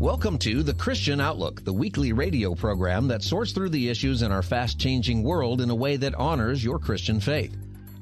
Welcome to The Christian Outlook, the weekly radio program that sorts through the issues in our fast changing world in a way that honors your Christian faith.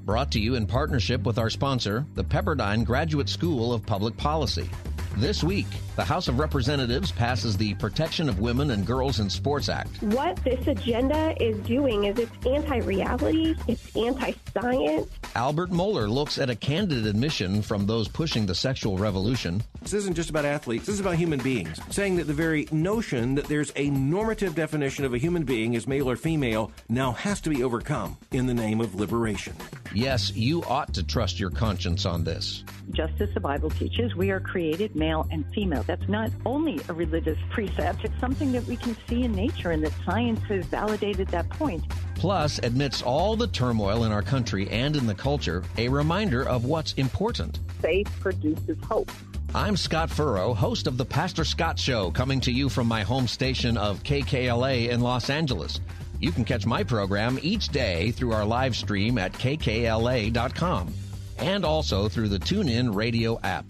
Brought to you in partnership with our sponsor, the Pepperdine Graduate School of Public Policy. This week, the House of Representatives passes the Protection of Women and Girls in Sports Act. What this agenda is doing is it's anti reality, it's anti science. Albert Mohler looks at a candid admission from those pushing the sexual revolution. This isn't just about athletes, this is about human beings, saying that the very notion that there's a normative definition of a human being as male or female now has to be overcome in the name of liberation. Yes, you ought to trust your conscience on this. Just as the Bible teaches, we are created male and female. That's not only a religious precept, it's something that we can see in nature and that science has validated that point. Plus, amidst all the turmoil in our country and in the culture, a reminder of what's important. Faith produces hope. I'm Scott Furrow, host of The Pastor Scott Show, coming to you from my home station of KKLA in Los Angeles. You can catch my program each day through our live stream at kkla.com and also through the TuneIn radio app.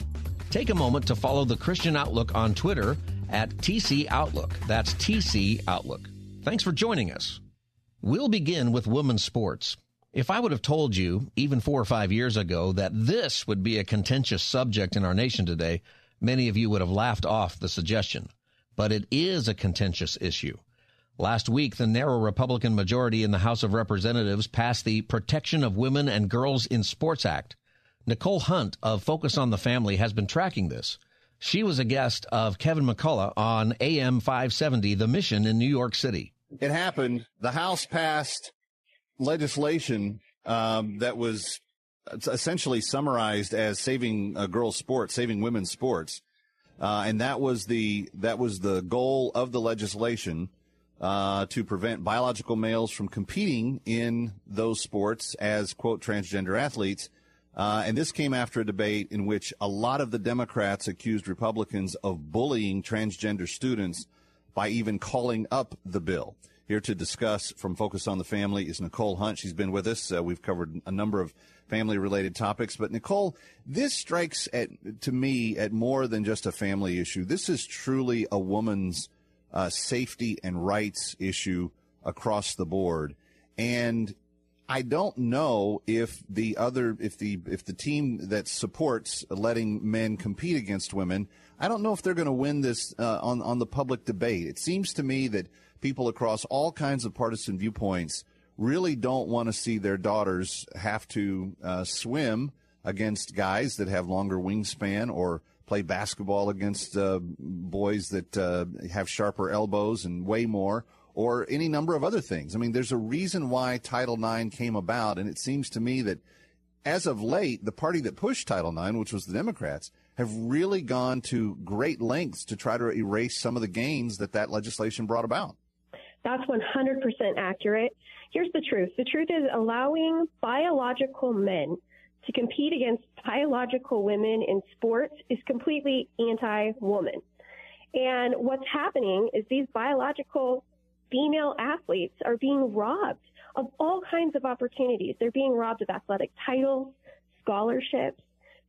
Take a moment to follow the Christian Outlook on Twitter at TC Outlook. That's TC Outlook. Thanks for joining us. We'll begin with women's sports. If I would have told you, even four or five years ago, that this would be a contentious subject in our nation today, many of you would have laughed off the suggestion. But it is a contentious issue. Last week, the narrow Republican majority in the House of Representatives passed the Protection of Women and Girls in Sports Act. Nicole Hunt of Focus on the Family has been tracking this. She was a guest of Kevin McCullough on AM 570, The Mission in New York City. It happened. The House passed legislation um, that was essentially summarized as saving uh, girls' sports, saving women's sports, uh, and that was the that was the goal of the legislation uh, to prevent biological males from competing in those sports as quote transgender athletes. Uh, and this came after a debate in which a lot of the Democrats accused Republicans of bullying transgender students by even calling up the bill. Here to discuss from Focus on the Family is Nicole Hunt. She's been with us. Uh, we've covered a number of family related topics, but Nicole, this strikes at, to me at more than just a family issue. This is truly a woman's uh, safety and rights issue across the board. And I don't know if the other, if the, if the team that supports letting men compete against women, I don't know if they're going to win this uh, on, on the public debate. It seems to me that people across all kinds of partisan viewpoints really don't want to see their daughters have to uh, swim against guys that have longer wingspan or play basketball against uh, boys that uh, have sharper elbows and weigh more, or any number of other things. I mean, there's a reason why Title IX came about, and it seems to me that as of late, the party that pushed Title IX, which was the Democrats, have really gone to great lengths to try to erase some of the gains that that legislation brought about. That's 100% accurate. Here's the truth. The truth is allowing biological men to compete against biological women in sports is completely anti-woman. And what's happening is these biological female athletes are being robbed of all kinds of opportunities. They're being robbed of athletic titles, scholarships,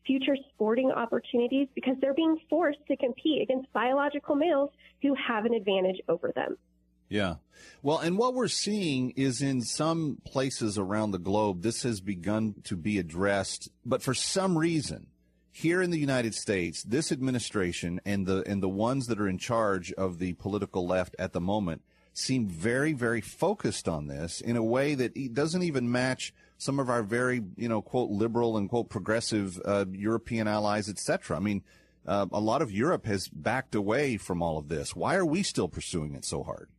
future sporting opportunities because they're being forced to compete against biological males who have an advantage over them. Yeah. Well, and what we're seeing is in some places around the globe, this has begun to be addressed, but for some reason, here in the United States, this administration and the and the ones that are in charge of the political left at the moment seem very, very focused on this in a way that doesn't even match some of our very, you know, quote liberal and quote progressive uh, European allies, etc. I mean, uh, a lot of Europe has backed away from all of this. Why are we still pursuing it so hard?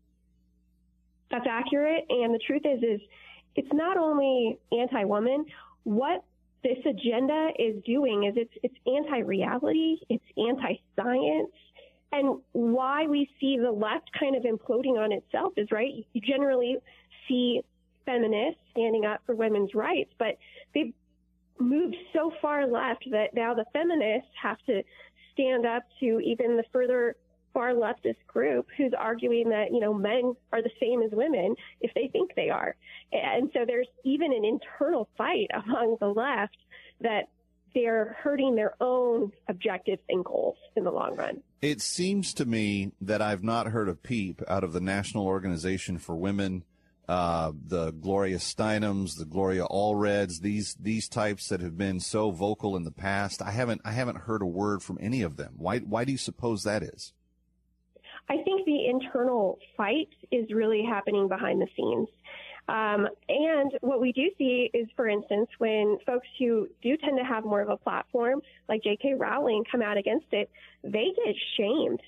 That's accurate. And the truth is, is it's not only anti-woman. What this agenda is doing is it's, it's anti-reality. It's anti-science. And why we see the left kind of imploding on itself is right. You generally see feminists standing up for women's rights, but they've moved so far left that now the feminists have to stand up to even the further far leftist group who's arguing that, you know, men are the same as women if they think they are. And so there's even an internal fight among the left that they're hurting their own objectives and goals in the long run. It seems to me that I've not heard a peep out of the National Organization for Women, uh, the Gloria Steinems, the Gloria Allreds, these these types that have been so vocal in the past. I haven't I haven't heard a word from any of them. Why why do you suppose that is? I think the internal fight is really happening behind the scenes. Um, and what we do see is, for instance, when folks who do tend to have more of a platform, like J.K. Rowling, come out against it, they get shamed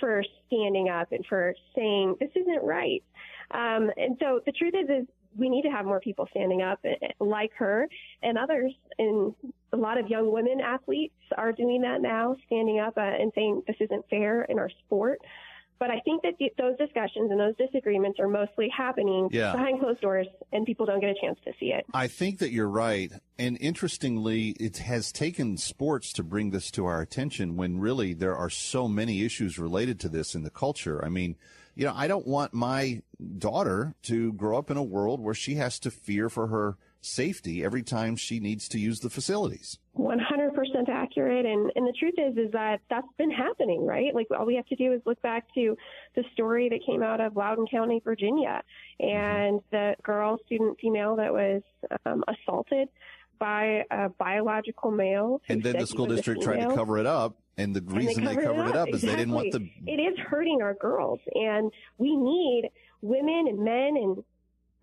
for standing up and for saying this isn't right. Um, and so the truth is, is we need to have more people standing up eh, eh, like her and others. And a lot of young women athletes are doing that now, standing up uh, and saying this isn't fair in our sport. But I think that those discussions and those disagreements are mostly happening yeah. behind closed doors, and people don't get a chance to see it. I think that you're right. And interestingly, it has taken sports to bring this to our attention when really there are so many issues related to this in the culture. I mean, you know, I don't want my daughter to grow up in a world where she has to fear for her safety every time she needs to use the facilities. 100% accurate. And, and the truth is, is that that's been happening, right? Like all we have to do is look back to the story that came out of Loudoun County, Virginia, and the girl, student female that was um, assaulted by a biological male. And then the school district tried to cover it up. And the reason they, they, covered it up, it up exactly. is they didn't want the. It is hurting our girls. And we need women and men and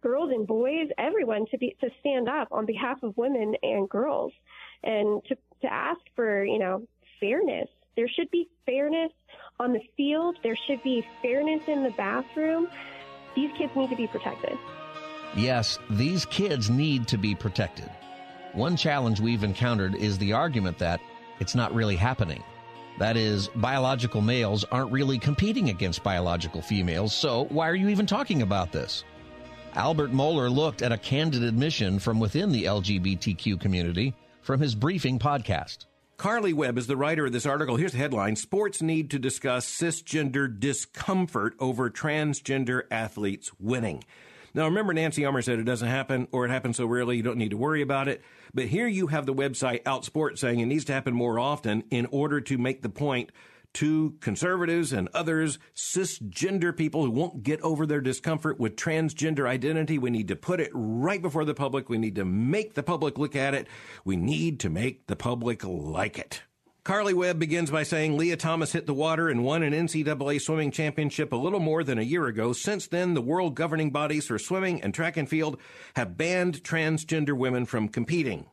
girls and boys, everyone to be to stand up on behalf of women and girls, and to to ask for you know fairness. There should be fairness on the field. There should be fairness in the bathroom. These kids need to be protected. Yes, these kids need to be protected. One challenge we've encountered is the argument that it's not really happening. That is, biological males aren't really competing against biological females, so why are you even talking about this? Albert Mohler looked at a candid admission from within the LGBTQ community from his briefing podcast. Karleigh Webb is the writer of this article. Here's the headline Sports need to discuss cisgender discomfort over transgender athletes winning. Now, remember, Nancy Armour said it doesn't happen or it happens so rarely you don't need to worry about it. But here you have the website Outsport saying it needs to happen more often in order to make the point to conservatives and others, cisgender people who won't get over their discomfort with transgender identity. We need to put it right before the public. We need to make the public look at it. We need to make the public like it. Karleigh Webb begins by saying Lia Thomas hit the water and won an NCAA swimming championship a little more than a year ago. Since then, the world governing bodies for swimming and track and field have banned transgender women from competing.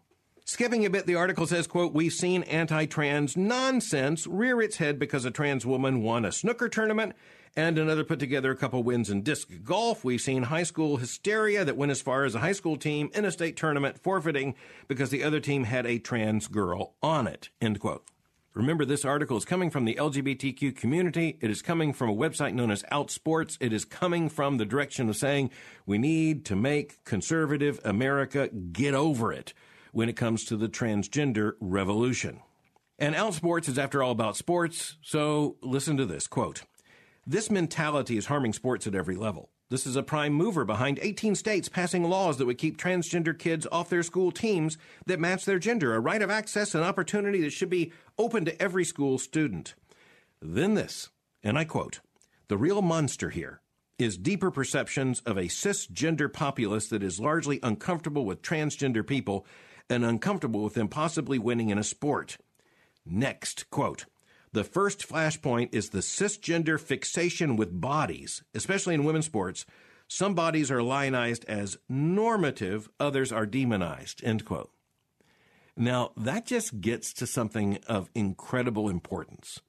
Skipping a bit, the article says, quote, we've seen anti-trans nonsense rear its head because a trans woman won a snooker tournament and another put together a couple wins in disc golf. We've seen high school hysteria that went as far as a high school team in a state tournament forfeiting because the other team had a trans girl on it, end quote. Remember, this article is coming from the LGBTQ community. It is coming from a website known as Outsports. It is coming from the direction of saying we need to make conservative America get over it when it comes to the transgender revolution. And Outsports is, after all, about sports, so listen to this quote This mentality is harming sports at every level. This is a prime mover behind 18 states passing laws that would keep transgender kids off their school teams that match their gender, a right of access and opportunity that should be open to every school student. Then this, and I quote The real monster here is deeper perceptions of a cisgender populace that is largely uncomfortable with transgender people and uncomfortable with them possibly winning in a sport. Next, quote, the first flashpoint is the cisgender fixation with bodies, especially in women's sports. Some bodies are lionized as normative, others are demonized, end quote. Now, that just gets to something of incredible importance.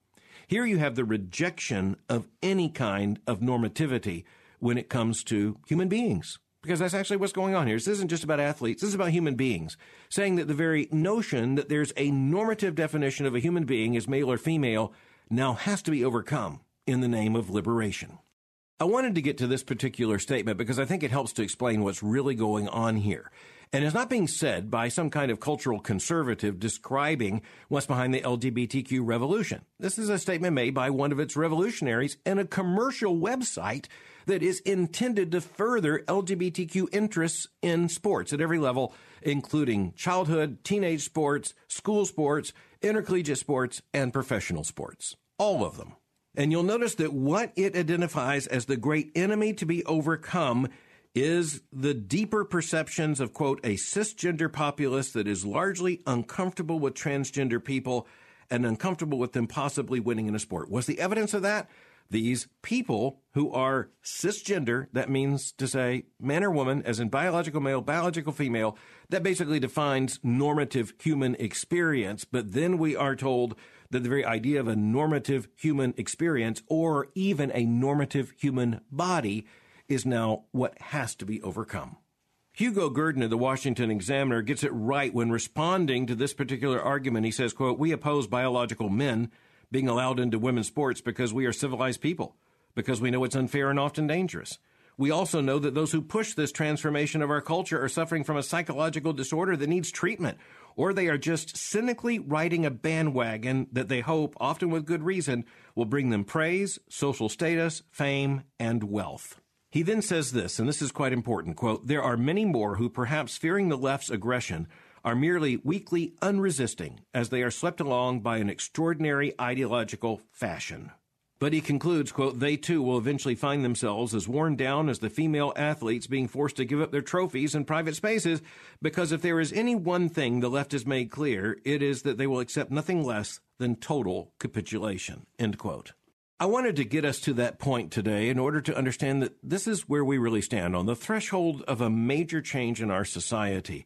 Here you have the rejection of any kind of normativity when it comes to human beings because that's actually what's going on here. This isn't just about athletes, this is about human beings. Saying that the very notion that there's a normative definition of a human being as male or female now has to be overcome in the name of liberation. I wanted to get to this particular statement because I think it helps to explain what's really going on here. And is not being said by some kind of cultural conservative describing what's behind the LGBTQ revolution. This is a statement made by one of its revolutionaries and a commercial website that is intended to further LGBTQ interests in sports at every level, including childhood, teenage sports, school sports, intercollegiate sports, and professional sports. All of them. And you'll notice that what it identifies as the great enemy to be overcome is the deeper perceptions of, quote, a cisgender populace that is largely uncomfortable with transgender people and uncomfortable with them possibly winning in a sport. Was the evidence of that? These people who are cisgender, that means to say man or woman, as in biological male, biological female, that basically defines normative human experience. But then we are told that the very idea of a normative human experience or even a normative human body is now what has to be overcome. Hugo Gurdon of the Washington Examiner gets it right when responding to this particular argument. He says, quote, we oppose biological men being allowed into women's sports because we are civilized people, because we know it's unfair and often dangerous. We also know that those who push this transformation of our culture are suffering from a psychological disorder that needs treatment, or they are just cynically riding a bandwagon that they hope, often with good reason, will bring them praise, social status, fame, and wealth. He then says this, and this is quite important, quote, there are many more who perhaps fearing the left's aggression are merely weakly unresisting as they are swept along by an extraordinary ideological fashion. But he concludes, quote, they too will eventually find themselves as worn down as the female athletes being forced to give up their trophies in private spaces, because if there is any one thing the left has made clear, it is that they will accept nothing less than total capitulation, end quote. I wanted to get us to that point today in order to understand that this is where we really stand on the threshold of a major change in our society.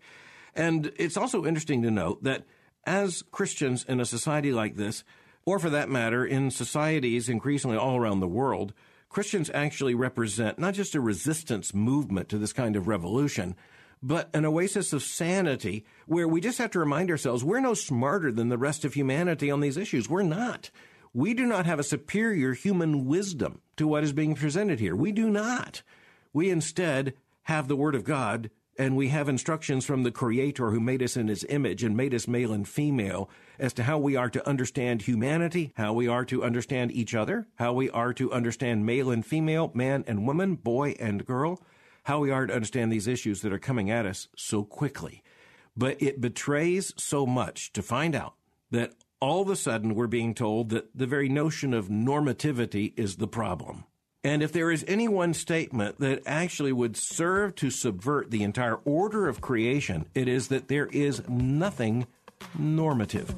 And it's also interesting to note that as Christians in a society like this, or for that matter, in societies increasingly all around the world, Christians actually represent not just a resistance movement to this kind of revolution, but an oasis of sanity where we just have to remind ourselves we're no smarter than the rest of humanity on these issues. We're not. We do not have a superior human wisdom to what is being presented here. We do not. We instead have the Word of God and we have instructions from the Creator who made us in His image and made us male and female as to how we are to understand humanity, how we are to understand each other, how we are to understand male and female, man and woman, boy and girl, how we are to understand these issues that are coming at us so quickly. But it betrays so much to find out that all of a sudden we're being told that the very notion of normativity is the problem. And if there is any one statement that actually would serve to subvert the entire order of creation, it is that there is nothing normative.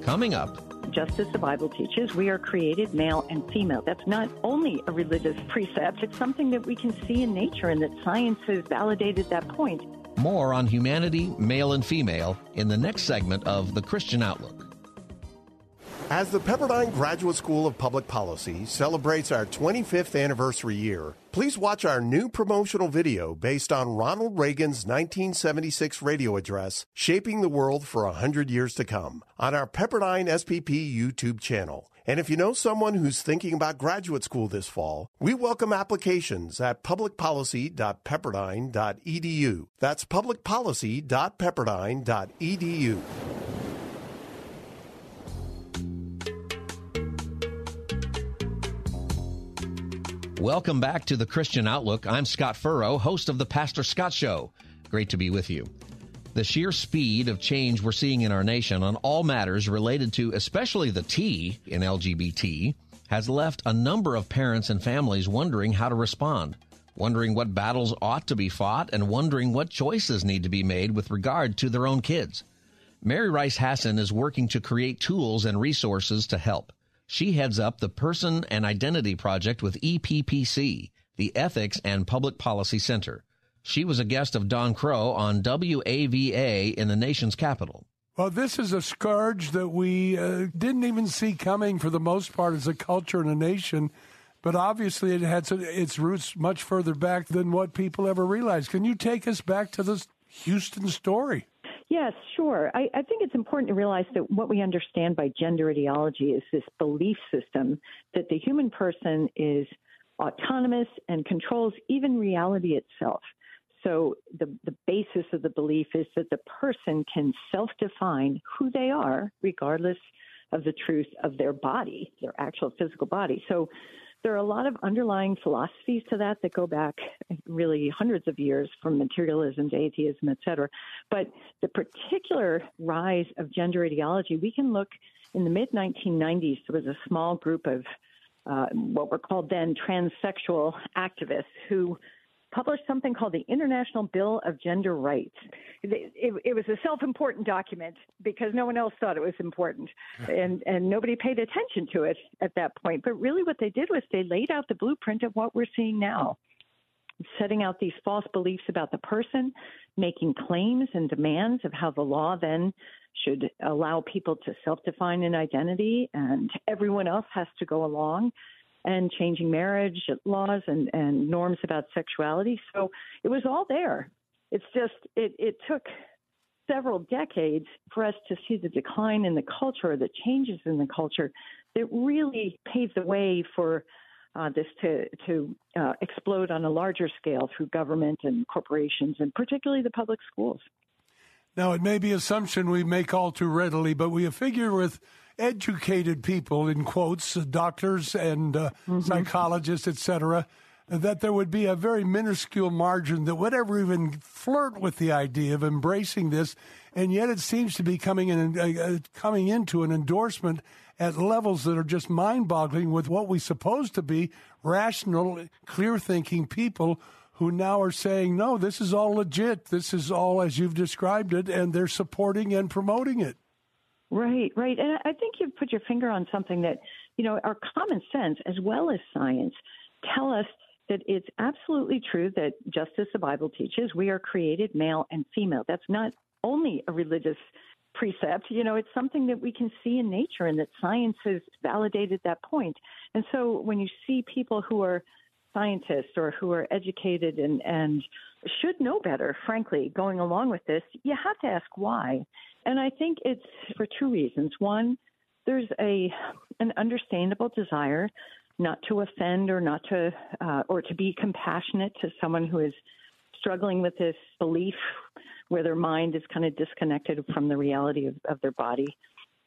Coming up, just as the Bible teaches, we are created male and female. That's not only a religious precept, it's something that we can see in nature and that science has validated that point. More on humanity, male and female, in the next segment of The Christian Outlook. As the Pepperdine Graduate School of Public Policy celebrates our 25th anniversary year, please watch our new promotional video based on Ronald Reagan's 1976 radio address, Shaping the World for 100 Years to Come, on our Pepperdine SPP YouTube channel. And if you know someone who's thinking about graduate school this fall, we welcome applications at publicpolicy.pepperdine.edu. That's publicpolicy.pepperdine.edu. Welcome back to the Christian Outlook. I'm Scott Furrow, host of the Pastor Scott Show. Great to be with you. The sheer speed of change we're seeing in our nation on all matters related to especially the T in LGBT has left a number of parents and families wondering how to respond, wondering what battles ought to be fought, and wondering what choices need to be made with regard to their own kids. Mary Rice Hasson is working to create tools and resources to help. She heads up the Person and Identity Project with EPPC, the Ethics and Public Policy Center. She was a guest of Don Kroah on WAVA in the nation's capital. Well, this is a scourge that we uh, didn't even see coming for the most part as a culture and a nation, but obviously it had its roots much further back than what people ever realized. Can you take us back to this Houston story? Yes, sure. I, I, think it's important to realize that what we understand by gender ideology is this belief system that the human person is autonomous and controls even reality itself. So the, the basis of the belief is that the person can self define who they are, regardless of the truth of their body, their actual physical body. So there are a lot of underlying philosophies to that that go back really hundreds of years from materialism to atheism, et cetera. But the particular rise of gender ideology, we can look in the mid 1990s, there was a small group of uh, what were called then transsexual activists who published something called the International Bill of Gender Rights. It, it, it was a self-important document because no one else thought it was important, and and nobody paid attention to it at that point. But really, what they did was they laid out the blueprint of what we're seeing now, setting out these false beliefs about the person, making claims and demands of how the law then should allow people to self-define an identity, and everyone else has to go along and changing marriage laws and, and norms about sexuality. So it was all there. It's just, it, it took several decades for us to see the decline in the culture, the changes in the culture that really paved the way for uh, this to, to uh, explode on a larger scale through government and corporations, and particularly the public schools. Now, it may be assumption we make all too readily, but we figure with educated people, in quotes, uh, doctors and uh, mm-hmm. psychologists, etc., that there would be a very minuscule margin that would ever even flirt with the idea of embracing this, and yet it seems to be coming in, uh, uh coming into an endorsement at levels that are just mind-boggling with what we suppose to be rational, clear-thinking people who now are saying, no, this is all legit. This is all as you've described it, and they're supporting and promoting it. Right, right. And I think you've put your finger on something that, you know, our common sense as well as science tell us that it's absolutely true that just as the Bible teaches, we are created male and female. That's not only a religious precept, you know, it's something that we can see in nature and that science has validated that point. And so when you see people who are scientists or who are educated and, and should know better, frankly, going along with this, you have to ask why. And I think it's for two reasons. One, there's a an understandable desire not to offend or not to uh, or to be compassionate to someone who is struggling with this belief where their mind is kind of disconnected from the reality of, of their body.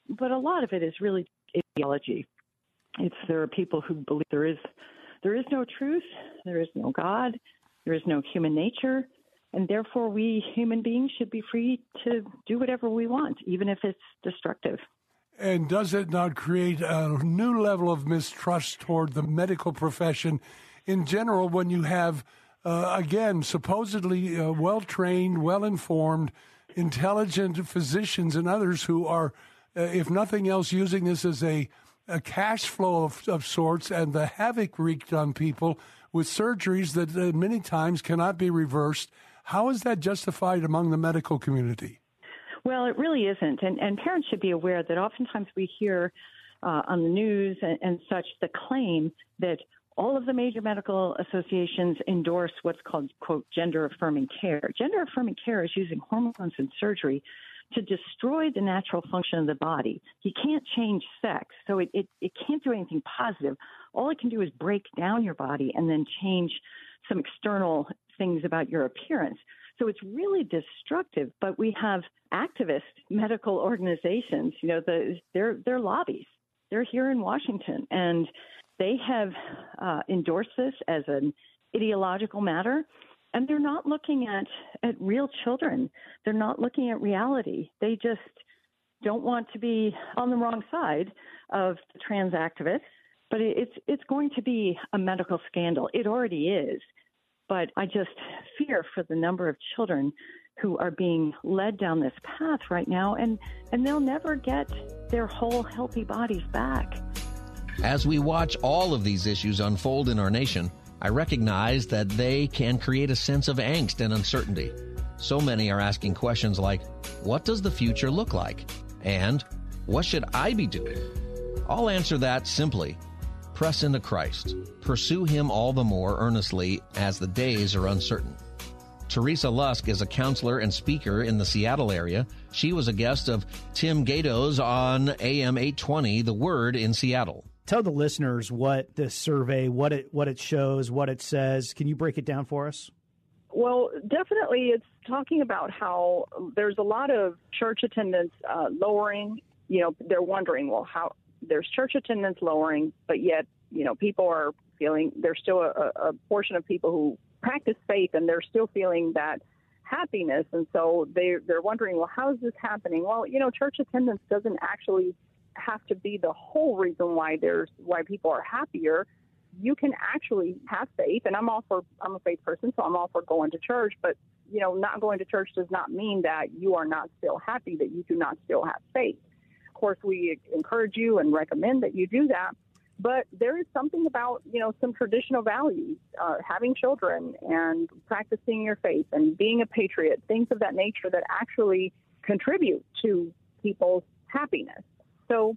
But a lot of it is really ideology. It's there are people who believe there is there is no truth, there is no God, there is no human nature, and therefore we human beings should be free to do whatever we want, even if it's destructive. And does it not create a new level of mistrust toward the medical profession in general when you have, uh, again, supposedly uh, well trained, well informed, intelligent physicians and others who are, uh, if nothing else, using this as a, a cash flow of, of sorts and the havoc wreaked on people with surgeries that uh, many times cannot be reversed? How is that justified among the medical community? Well, it really isn't. And, and parents should be aware that oftentimes we hear uh, on the news and, and such the claim that all of the major medical associations endorse what's called, quote, gender affirming care. Gender affirming care is using hormones and surgery to destroy the natural function of the body. You can't change sex, so it, it, it can't do anything positive. All it can do is break down your body and then change some external things about your appearance. So it's really destructive. But we have activist medical organizations, you know, the, they're, they're lobbies. They're here in Washington, and they have uh, endorsed this as an ideological matter. And they're not looking at, at real children. They're not looking at reality. They just don't want to be on the wrong side of the trans activists. But it's it's going to be a medical scandal. It already is. But I just fear for the number of children who are being led down this path right now, and, and they'll never get their whole healthy bodies back. As we watch all of these issues unfold in our nation, I recognize that they can create a sense of angst and uncertainty. So many are asking questions like, What does the future look like? And what should I be doing? I'll answer that simply press into Christ. Pursue Him all the more earnestly as the days are uncertain. Teresa Lusk is a counselor and speaker in the Seattle area. She was a guest of Tim Gaydos on AM 820, The Word in Seattle. Tell the listeners what this survey, what it what it shows, what it says. Can you break it down for us? Well, definitely, it's talking about how there's a lot of church attendance uh, lowering. You know, they're wondering, well, how there's church attendance lowering, but yet, you know, people are feeling there's still a, a portion of people who practice faith and they're still feeling that happiness, and so they they're wondering, well, how is this happening? Well, you know, church attendance doesn't actually have to be the whole reason why there's why people are happier. You can actually have faith and i'm all for i'm a faith person so i'm all for going to church but you know not going to church does not mean that you are not still happy that you do not still have faith. Of course we encourage you and recommend that you do that but there is something about you know some traditional values uh, having children and practicing your faith and being a patriot things of that nature that actually contribute to people's happiness so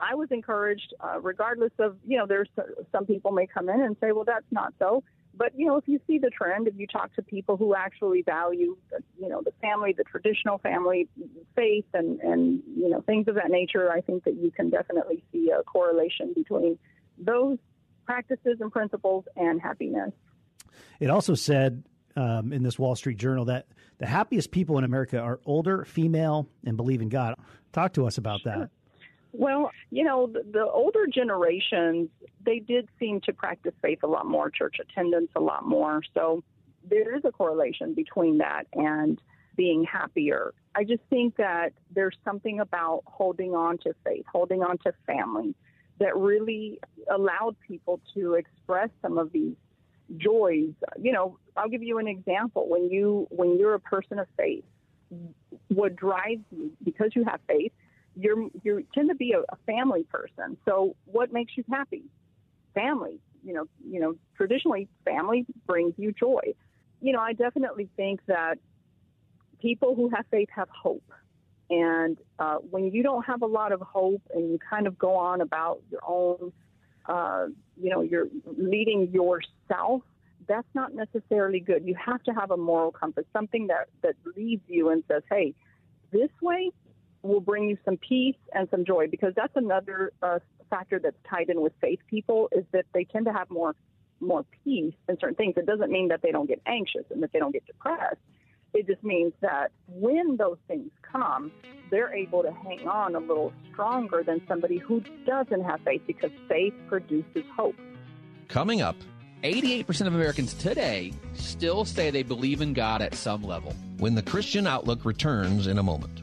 I was encouraged, uh, regardless of, you know, there's some people may come in and say, well, that's not so. But, you know, if you see the trend, if you talk to people who actually value, the, you know, the family, the traditional family, faith, and, and, you know, things of that nature, I think that you can definitely see a correlation between those practices and principles and happiness. It also said um, in this Wall Street Journal that the happiest people in America are older, female, and believe in God. Talk to us about sure. that. Well, you know, the, the, older generations, they did seem to practice faith a lot more, church attendance a lot more. So there is a correlation between that and being happier. I just think that there's something about holding on to faith, holding on to family that really allowed people to express some of these joys. You know, I'll give you an example. When you when you're a person of faith, what drives you because you have faith you're you tend to be a, a family person. So what makes you happy? Family. You know, you know, traditionally family brings you joy. You know, I definitely think that people who have faith have hope. And uh, when you don't have a lot of hope and you kind of go on about your own, uh, you know, you're leading yourself, that's not necessarily good. You have to have a moral compass, something that, that leads you and says, hey, this way will bring you some peace and some joy because that's another uh, factor that's tied in with faith people is that they tend to have more more peace in certain things. It doesn't mean that they don't get anxious and that they don't get depressed. It just means that when those things come, they're able to hang on a little stronger than somebody who doesn't have faith because faith produces hope. Coming up, 88% of Americans today still say they believe in God at some level. When the Christian Outlook returns in a moment.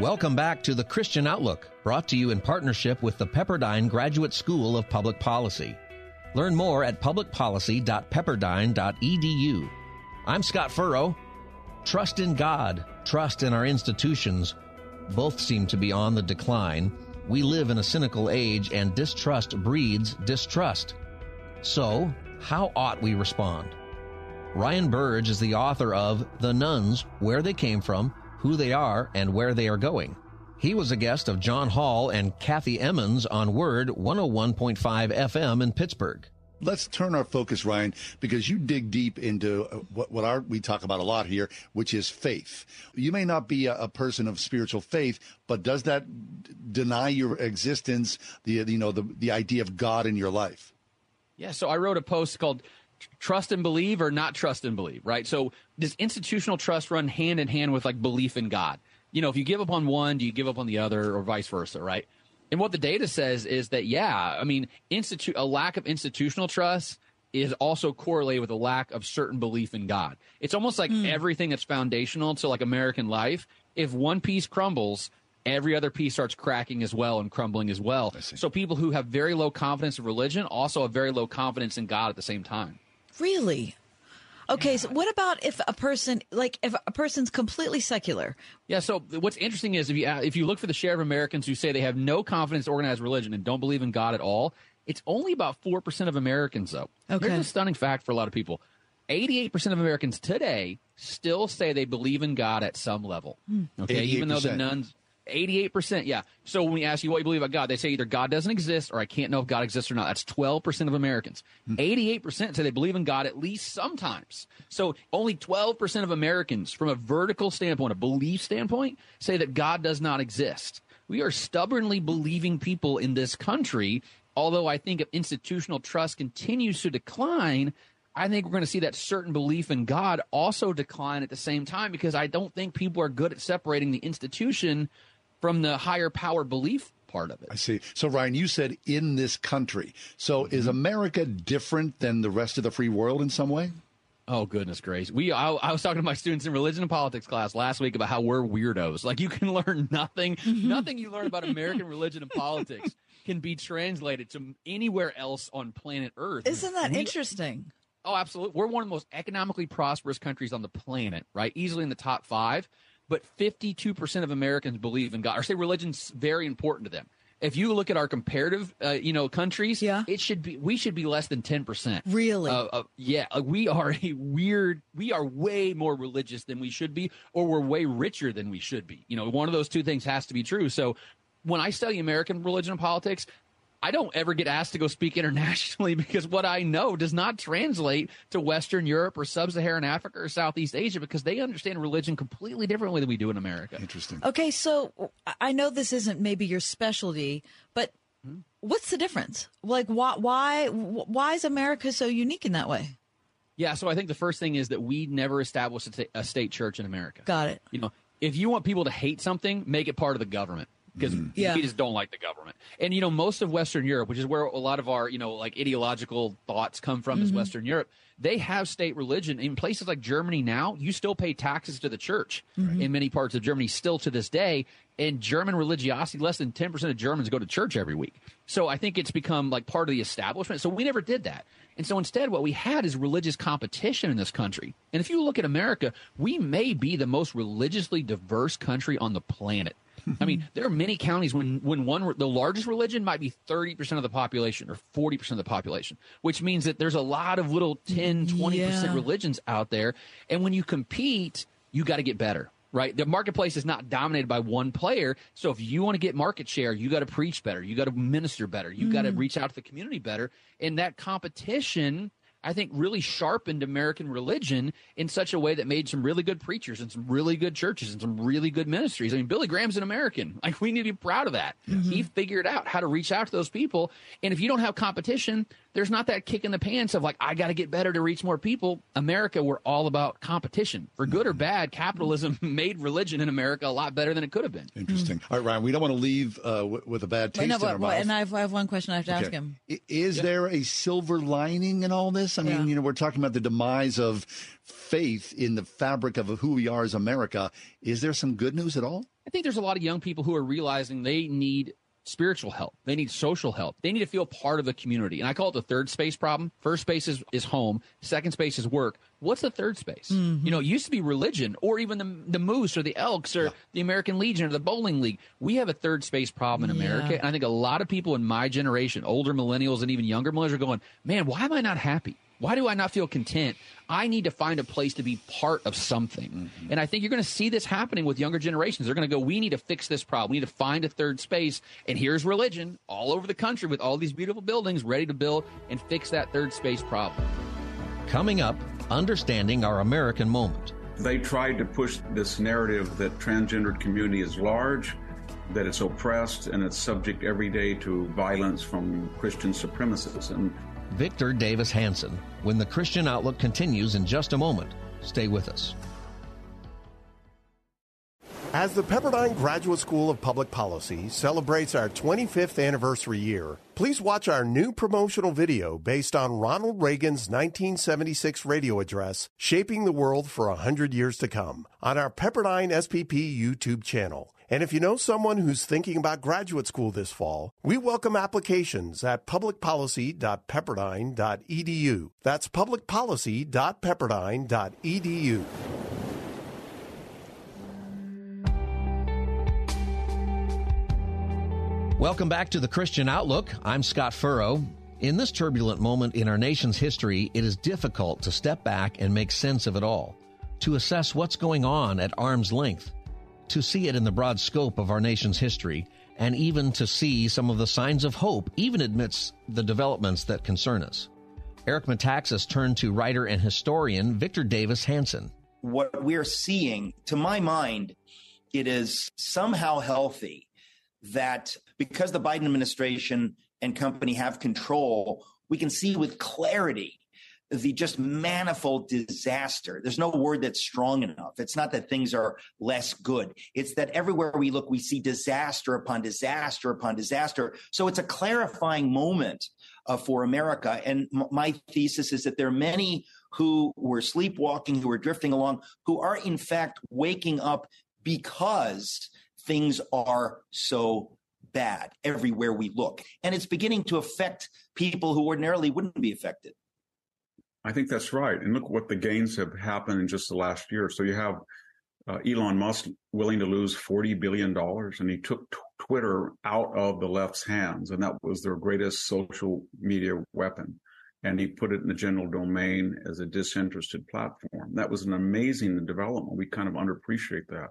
Welcome back to the Christian Outlook, brought to you in partnership with the Pepperdine Graduate School of Public Policy. Learn more at publicpolicy.pepperdine.edu. I'm Scott Furrow. Trust in God, trust in our institutions. Both seem to be on the decline. We live in a cynical age, and distrust breeds distrust. So, how ought we respond? Ryan Burge is the author of The Nones Where They Came From who they are, and where they are going. He was a guest of John Hall and Kathy Emmons on Word 101.5 FM in Pittsburgh. Let's turn our focus, Ryan, because you dig deep into uh, what, what our, we talk about a lot here, which is faith. You may not be a, a person of spiritual faith, but does that deny your existence, the you know the the idea of God in your life? Yeah. So I wrote a post called trust and believe or not trust and believe, right? So does institutional trust run hand in hand with like belief in God? You know, if you give up on one, do you give up on the other or vice versa, right? And what the data says is that, yeah, I mean, institute a lack of institutional trust is also correlated with a lack of certain belief in God. It's almost like mm. everything that's foundational to like American life. If one piece crumbles, every other piece starts cracking as well and crumbling as well. So people who have very low confidence in religion also have very low confidence in God at the same time. Really? Okay, yeah. so what about if a person like if a person's completely secular? Yeah, so what's interesting is if you if you look for the share of Americans who say they have no confidence in organized religion and don't believe in God at all, It's only about 4% of Americans, though. Okay. Here's a stunning fact for a lot of people 88% of Americans today still say they believe in God at some level. Hmm. Okay, even though the nones. 88%, yeah. So when we ask you what you believe about God, they say either God doesn't exist or I can't know if God exists or not. That's 12% of Americans. Hmm. 88% say they believe in God at least sometimes. So only 12% of Americans, from a vertical standpoint, a belief standpoint, say that God does not exist. We are stubbornly believing people in this country. Although I think if institutional trust continues to decline, I think we're going to see that certain belief in God also decline at the same time because I don't think people are good at separating the institution from the higher power belief part of it. I see. So, Ryan, you said in this country. So, is mm-hmm. America different than the rest of the free world in some way? Oh goodness gracious! We I, I was talking to my students in religion and politics class last week about how we're weirdos. Like you can learn nothing, mm-hmm. nothing you learn about American religion and politics can be translated to anywhere else on planet Earth. Isn't that We- interesting? Oh, absolutely. We're one of the most economically prosperous countries on the planet, right? Easily in the top five. But 52% of Americans believe in God or say religion's very important to them. If you look at our comparative, uh, you know, countries, yeah. it should be we should be less than 10%. Really? Uh, uh, yeah, we are a weird. We are way more religious than we should be, or we're way richer than we should be. You know, one of those two things has to be true. So, when I study American religion and politics, I don't ever get asked to go speak internationally because what I know does not translate to Western Europe or Sub-Saharan Africa or Southeast Asia because they understand religion completely differently than we do in America. Interesting. Okay, so I- I know this isn't maybe your specialty, but hmm? what's the difference? Like, why, why, why is America so unique in that way? Yeah, so I think the first thing is that we never established a, a state church in America. Got it. You know, if you want people to hate something, make it part of the government because Yeah. we just don't like the government. And you know, most of Western Europe, which is where a lot of our you know like ideological thoughts come from, is Mhm. Western Europe. They have state religion in places like Germany. Now, you still pay taxes to the church Mhm. in many parts of Germany, still to this day. And German religiosity, less than ten percent of Germans go to church every week. So I think it's become like part of the establishment. So we never did that. And so instead, what we had is religious competition in this country. And if you look at America, we may be the most religiously diverse country on the planet. I mean, there are many counties when when one the largest religion might be 30% of the population or 40% of the population, which means that there's a lot of little 10, 20% Yeah. religions out there. And when you compete, you got to get better. Right, the marketplace is not dominated by one player. So if you want to get market share, you got to preach better, you got to minister better, you got to Mm. reach out to the community better. And that competition, I think, really sharpened American religion in such a way that made some really good preachers and some really good churches and some really good ministries. I mean, Billy Graham's an American. Like, we need to be proud of that. Mm-hmm. He figured out how to reach out to those people. And if you don't have competition, there's not that kick in the pants of like, I got to get better to reach more people. America, we're all about competition. For good or bad, capitalism made religion in America a lot better than it could have been. Interesting. All right, Ryan, we don't want to leave uh, w- with a bad taste Wait, no, in but, our mouth. and I have, I have one question I have to ask him. I- Is there a silver lining in all this? I mean, Yeah. you know, we're talking about the demise of faith in the fabric of who we are as America. Is there some good news at all? I think there's a lot of young people who are realizing they need spiritual help. They need social help. They need to feel part of the community. And I call it the third space problem. First space is, is home. Second space is work. What's the third space? Mm-hmm. You know, it used to be religion or even the, the Moose or the Elks or the American Legion or the Bowling League. We have a third space problem in America. Yeah. And I think a lot of people in my generation, older millennials and even younger millennials are going, man, why am I not happy? Why do I not feel content? I need to find a place to be part of something. Mm-hmm. And I think you're going to see this happening with younger generations. They're going to go, we need to fix this problem. We need to find a third space. And here's religion all over the country with all these beautiful buildings ready to build and fix that third space problem. Coming up, understanding our American moment. They tried to push this narrative that transgendered community is large, that it's oppressed, and it's subject every day to violence from Christian supremacists. And Victor Davis Hanson. When the Christian Outlook continues in just a moment, stay with us. As the Pepperdine Graduate School of Public Policy celebrates our 25th anniversary year, please watch our new promotional video based on Ronald Reagan's 1976 radio address, Shaping the World for 100 Years to Come, on our Pepperdine SPP YouTube channel. And if you know someone who's thinking about graduate school this fall, we welcome applications at publicpolicy.pepperdine.edu. That's publicpolicy.pepperdine.edu. Welcome back to the Christian Outlook. I'm Scott Furrow. In this turbulent moment in our nation's history, it is difficult to step back and make sense of it all, to assess what's going on at arm's length, to see it in the broad scope of our nation's history, and even to see some of the signs of hope, even amidst the developments that concern us. Eric Metaxas turned to writer and historian Victor Davis Hanson. What we're seeing, to my mind, it is somehow healthy that because the Biden administration and company have control, we can see with clarity the just manifold disaster. There's no word that's strong enough. It's not that things are less good. It's that everywhere we look, we see disaster upon disaster upon disaster. So it's a clarifying moment uh, for America. And m- my thesis is that there are many who were sleepwalking, who were drifting along, who are in fact waking up because things are so bad everywhere we look. And it's beginning to affect people who ordinarily wouldn't be affected. I think that's right. And look what the gains have happened in just the last year. So you have uh, Elon Musk willing to lose $40 billion, and he took t- Twitter out of the left's hands, and that was their greatest social media weapon. And he put it in the general domain as a disinterested platform. That was an amazing development. We kind of underappreciate that.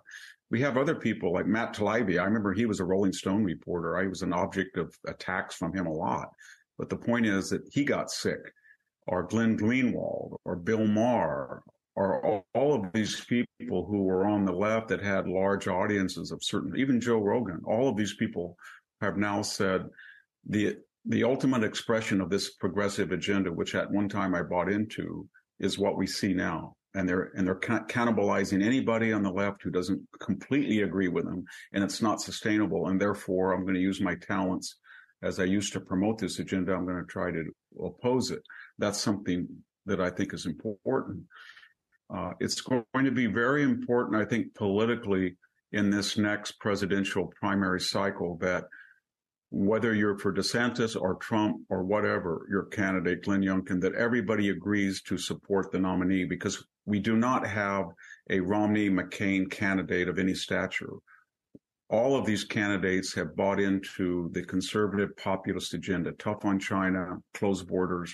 We have other people like Matt Taibbi. I remember he was a Rolling Stone reporter. I was an object of attacks from him a lot. But the point is that he got sick or Glenn Greenwald or Bill Maher or all, of these people who were on the left that had large audiences of certain, even Joe Rogan, all of these people have now said the the ultimate expression of this progressive agenda, which at one time I bought into, is what we see now. And they're and they're cannibalizing anybody on the left who doesn't completely agree with them, and it's not sustainable. And therefore, I'm going to use my talents as I used to promote this agenda. I'm going to try to oppose it that's something that I think is important. Uh, it's going to be very important, I think, politically in this next presidential primary cycle that whether you're for DeSantis or Trump or whatever your candidate, Glenn Youngkin, that everybody agrees to support the nominee because we do not have a Romney McCain candidate of any stature. All of these candidates have bought into the conservative populist agenda, tough on China, closed borders,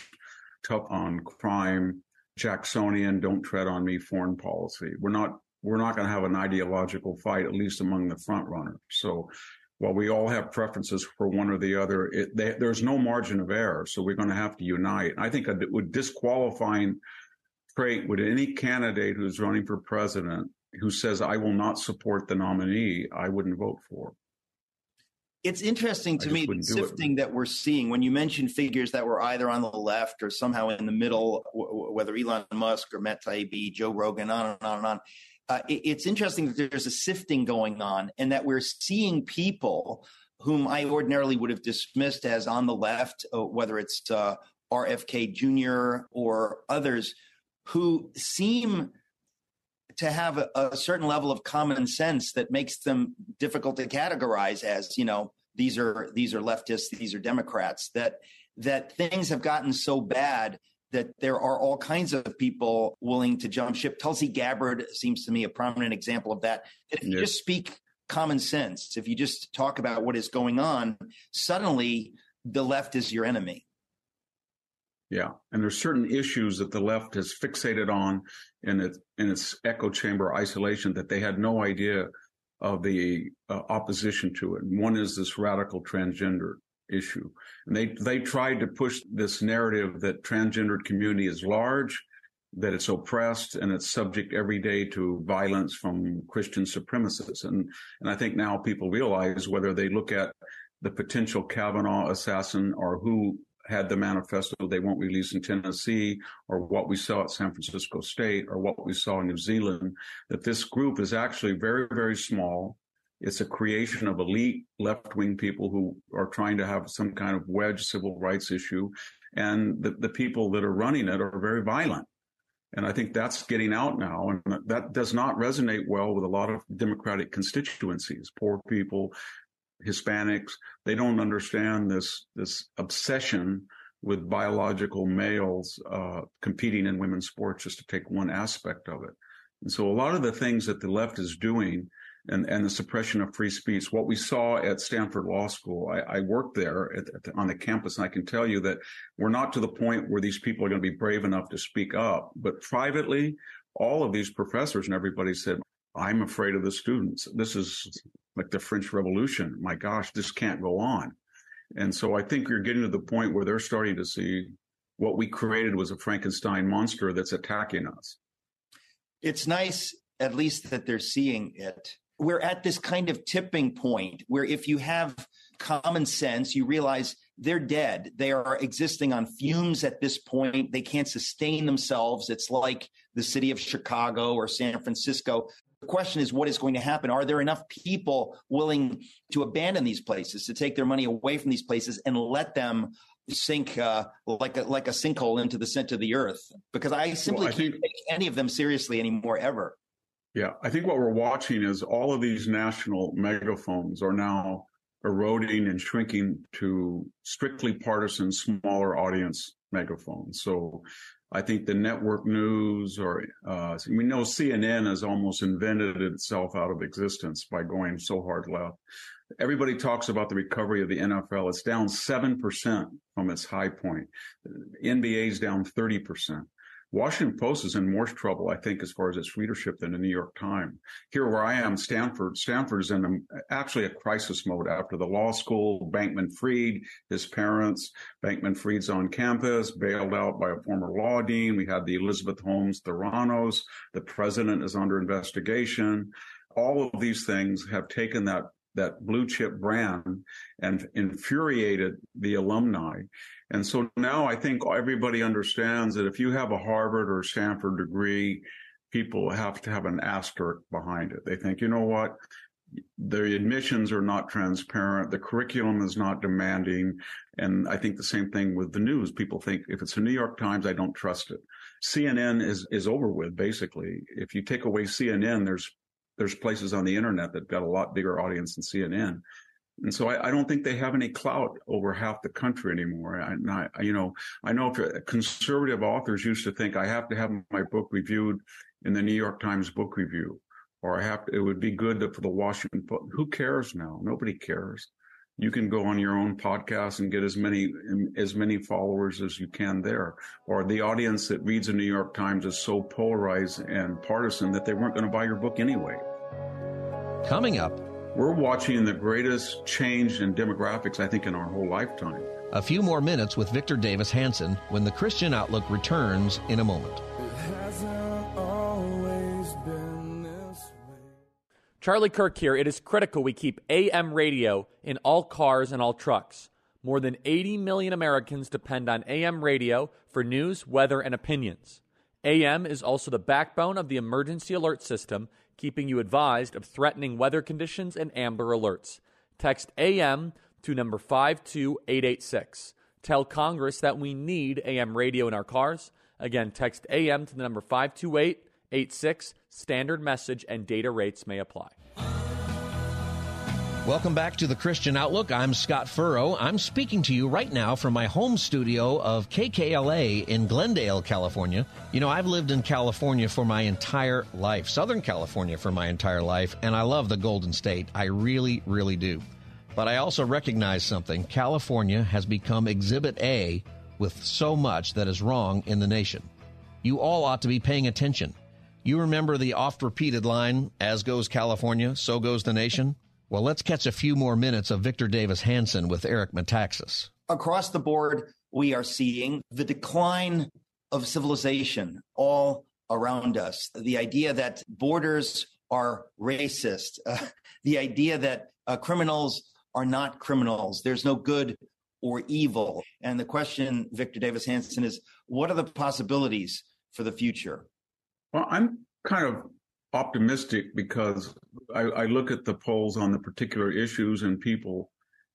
tough on crime, Jacksonian, don't tread on me foreign policy. We're not we're not going to have an ideological fight, at least among the front runners. So while we all have preferences for one or the other, it, they, there's no margin of error. So we're going to have to unite. I think a would disqualifying trait with any candidate who's running for president who says I will not support the nominee, I wouldn't vote for it's interesting to me the sifting that we're seeing when you mention figures that were either on the left or somehow in the middle, w- whether Elon Musk or Matt Taibbi, Joe Rogan, on and on and on. Uh, it, it's interesting that there's a sifting going on and that we're seeing people whom I ordinarily would have dismissed as on the left, uh, whether it's uh, RFK Jr. or others, who seem to have a, a, certain level of common sense that makes them difficult to categorize as you know these are these are leftists these are democrats that that things have gotten so bad that there are all kinds of people willing to jump ship. Tulsi gabbard seems to me a prominent example of that if you just speak common sense if you just talk about what is going on suddenly the left is your enemy yeah, and there's certain issues that the left has fixated on in its in its echo chamber isolation that they had no idea of the uh, opposition to it. And one is this radical transgender issue, and they they tried to push this narrative that transgendered community is large, that it's oppressed, and it's subject every day to violence from Christian supremacists. And and I think now people realize whether they look at the potential Kavanaugh assassin or who had the manifesto they won't release in Tennessee, or what we saw at San Francisco State, or what we saw in New Zealand, that this group is actually very, very small. It's a creation of elite left wing people who are trying to have some kind of wedge civil rights issue. And the, the people that are running it are very violent. And I think that's getting out now. And that does not resonate well with a lot of Democratic constituencies, poor people, Hispanics, they don't understand this this obsession with biological males uh, competing in women's sports, just to take one aspect of it. And so, a lot of the things that the left is doing and, and the suppression of free speech. What we saw at Stanford Law School, I, I worked there at, at, on the campus, and I can tell you that we're not to the point where these people are going to be brave enough to speak up. But privately, all of these professors and everybody said, I'm afraid of the students. This is like the French Revolution. My gosh, this can't go on. And so I think you're getting to the point where they're starting to see what we created was a Frankenstein monster that's attacking us. It's nice, at least, that they're seeing it. We're at this kind of tipping point where if you have common sense, you realize they're dead. They are existing on fumes at this point. They can't sustain themselves. It's like the city of Chicago or San Francisco. The question is, what is going to happen? Are there enough people willing to abandon these places, to take their money away from these places and let them sink uh, like a like a sinkhole into the center of the earth? Because I simply well, I can't think, take any of them seriously anymore ever. Yeah, I think what we're watching is all of these national megaphones are now eroding and shrinking to strictly partisan, smaller audience megaphones. So I think the network news or uh, we know CNN has almost invented itself out of existence by going so hard left. Everybody talks about the recovery of the NFL. It's down 7% from its high point. NBA's down 30%. Washington Post is in more trouble, I think, as far as its readership than the New York Times. Here where I am, Stanford, Stanford is in a, actually a crisis mode after the law school. Bankman Fried, his parents, Bankman Fried's on campus, bailed out by a former law dean. We had the Elizabeth Holmes Theranos. The president is under investigation. All of these things have taken that that blue chip brand and infuriated the alumni. And so now I think everybody understands that if you have a Harvard or Stanford degree, people have to have an asterisk behind it. They think, you know what? The admissions are not transparent. The curriculum is not demanding. And I think the same thing with the news. People think if it's the New York Times, I don't trust it. CNN is, is over with, basically. If you take away CNN, there's there's places on the internet that got a lot bigger audience than CNN. And so I, I, don't think they have any clout over half the country anymore. I, I, you know, I know conservative authors used to think I have to have my book reviewed in the New York Times Book Review, or I have to, it would be good for the Washington Post. Who cares now? Nobody cares. You can go on your own podcast and get as many as many followers as you can there. Or the audience that reads the New York Times is so polarized and partisan that they weren't going to buy your book anyway. Coming up, we're watching the greatest change in demographics, I think, in our whole lifetime. A few more minutes with Victor Davis Hanson when the Christian Outlook returns in a moment. Charlie Kirk here. It is critical we keep AM radio in all cars and all trucks. More than 80 million Americans depend on AM radio for news, weather, and opinions. AM is also the backbone of the emergency alert system keeping you advised of threatening weather conditions and amber alerts. Text AM to number 52886. Tell Congress that we need AM radio in our cars. Again, text AM to the number 52886. Standard message and data rates may apply. Welcome back to the Christian Outlook. I'm Scott Furrow. I'm speaking to you right now from my home studio of KKLA in Glendale, California. You know, I've lived in California for my entire life, Southern California for my entire life, and I love the Golden State. I really, really do. But I also recognize something. California has become Exhibit A with so much that is wrong in the nation. You all ought to be paying attention. You remember the oft repeated line, as goes California, so goes the nation? Well, let's catch a few more minutes of Victor Davis Hanson with Eric Metaxas. Across the board, we are seeing the decline of civilization all around us. The idea that borders are racist, uh, the idea that uh, criminals are not criminals, there's no good or evil. And the question, Victor Davis Hanson, is what are the possibilities for the future? Well, I'm kind of optimistic because I, I, look at the polls on the particular issues and people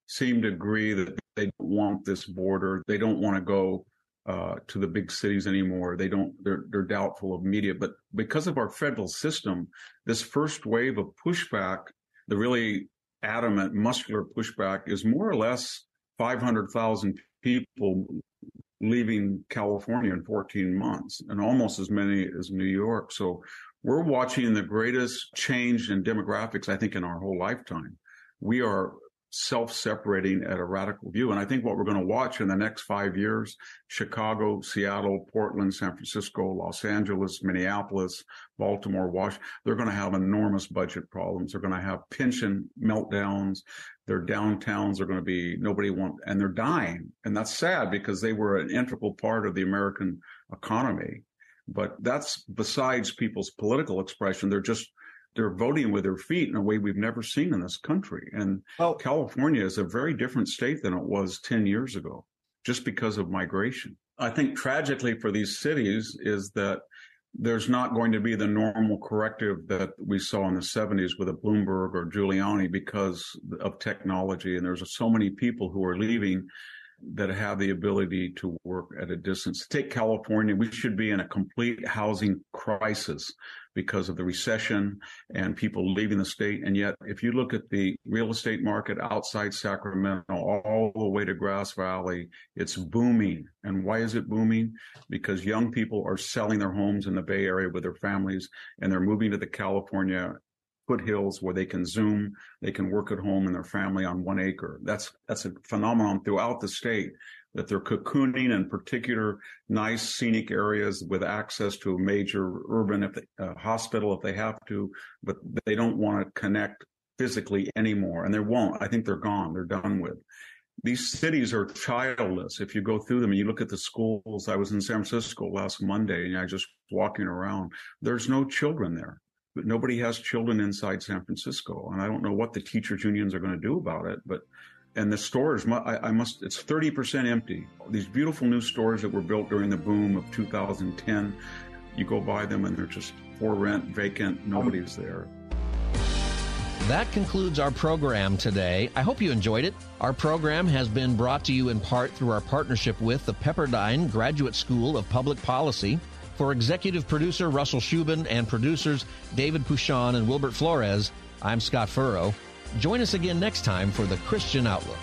seem to agree that they don't want this border. They don't want to go uh, to the big cities anymore. They don't. They're they're doubtful of media. But because of our federal system, this first wave of pushback, the really adamant, muscular pushback, is more or less 500,000 people leaving California in 14 months, and almost as many as New York. So we're watching the greatest change in demographics, I think, in our whole lifetime. We are self-separating at a radical view. And I think what we're going to watch in the next five years, Chicago, Seattle, Portland, San Francisco, Los Angeles, Minneapolis, Baltimore, Washington, they're going to have enormous budget problems. They're going to have pension meltdowns. Their downtowns are going to be nobody want, and they're dying. And that's sad because they were an integral part of the American economy. But that's besides people's political expression. They're just they're voting with their feet in a way we've never seen in this country. And well, California is a very different state than it was 10 years ago, just because of migration. I think tragically for these cities is that there's not going to be the normal corrective that we saw in the 70s with a Bloomberg or Giuliani because of technology. And there's so many people who are leaving that have the ability to work at a distance. Take California, we should be in a complete housing crisis because of the recession and people leaving the state. And yet, if you look at the real estate market outside Sacramento, all the way to Grass Valley, it's booming. And why is it booming? Because young people are selling their homes in the Bay Area with their families and they're moving to the California foothills where they can zoom, they can work at home and their family on one acre. That's that's a phenomenon throughout the state that they're cocooning in particular nice scenic areas with access to a major urban if they, uh, hospital if they have to, but they don't want to connect physically anymore, and they won't. I think they're gone. They're done with. These cities are childless. If you go through them and you look at the schools, I was in San Francisco last Monday and I just walking around. There's no children there but nobody has children inside San Francisco. And I don't know what the teachers unions are going to do about it, but and the stores, I, I must, it's 30% empty. These beautiful new stores that were built during the boom of 2010, you go by them and they're just for rent, vacant, nobody's there. That concludes our program today. I hope you enjoyed it. Our program has been brought to you in part through our partnership with the Pepperdine Graduate School of Public Policy. For executive producer Russell Shubin and producers David Pouchon and Wilbert Flores, I'm Scott Furrow. Join us again next time for the Christian Outlook.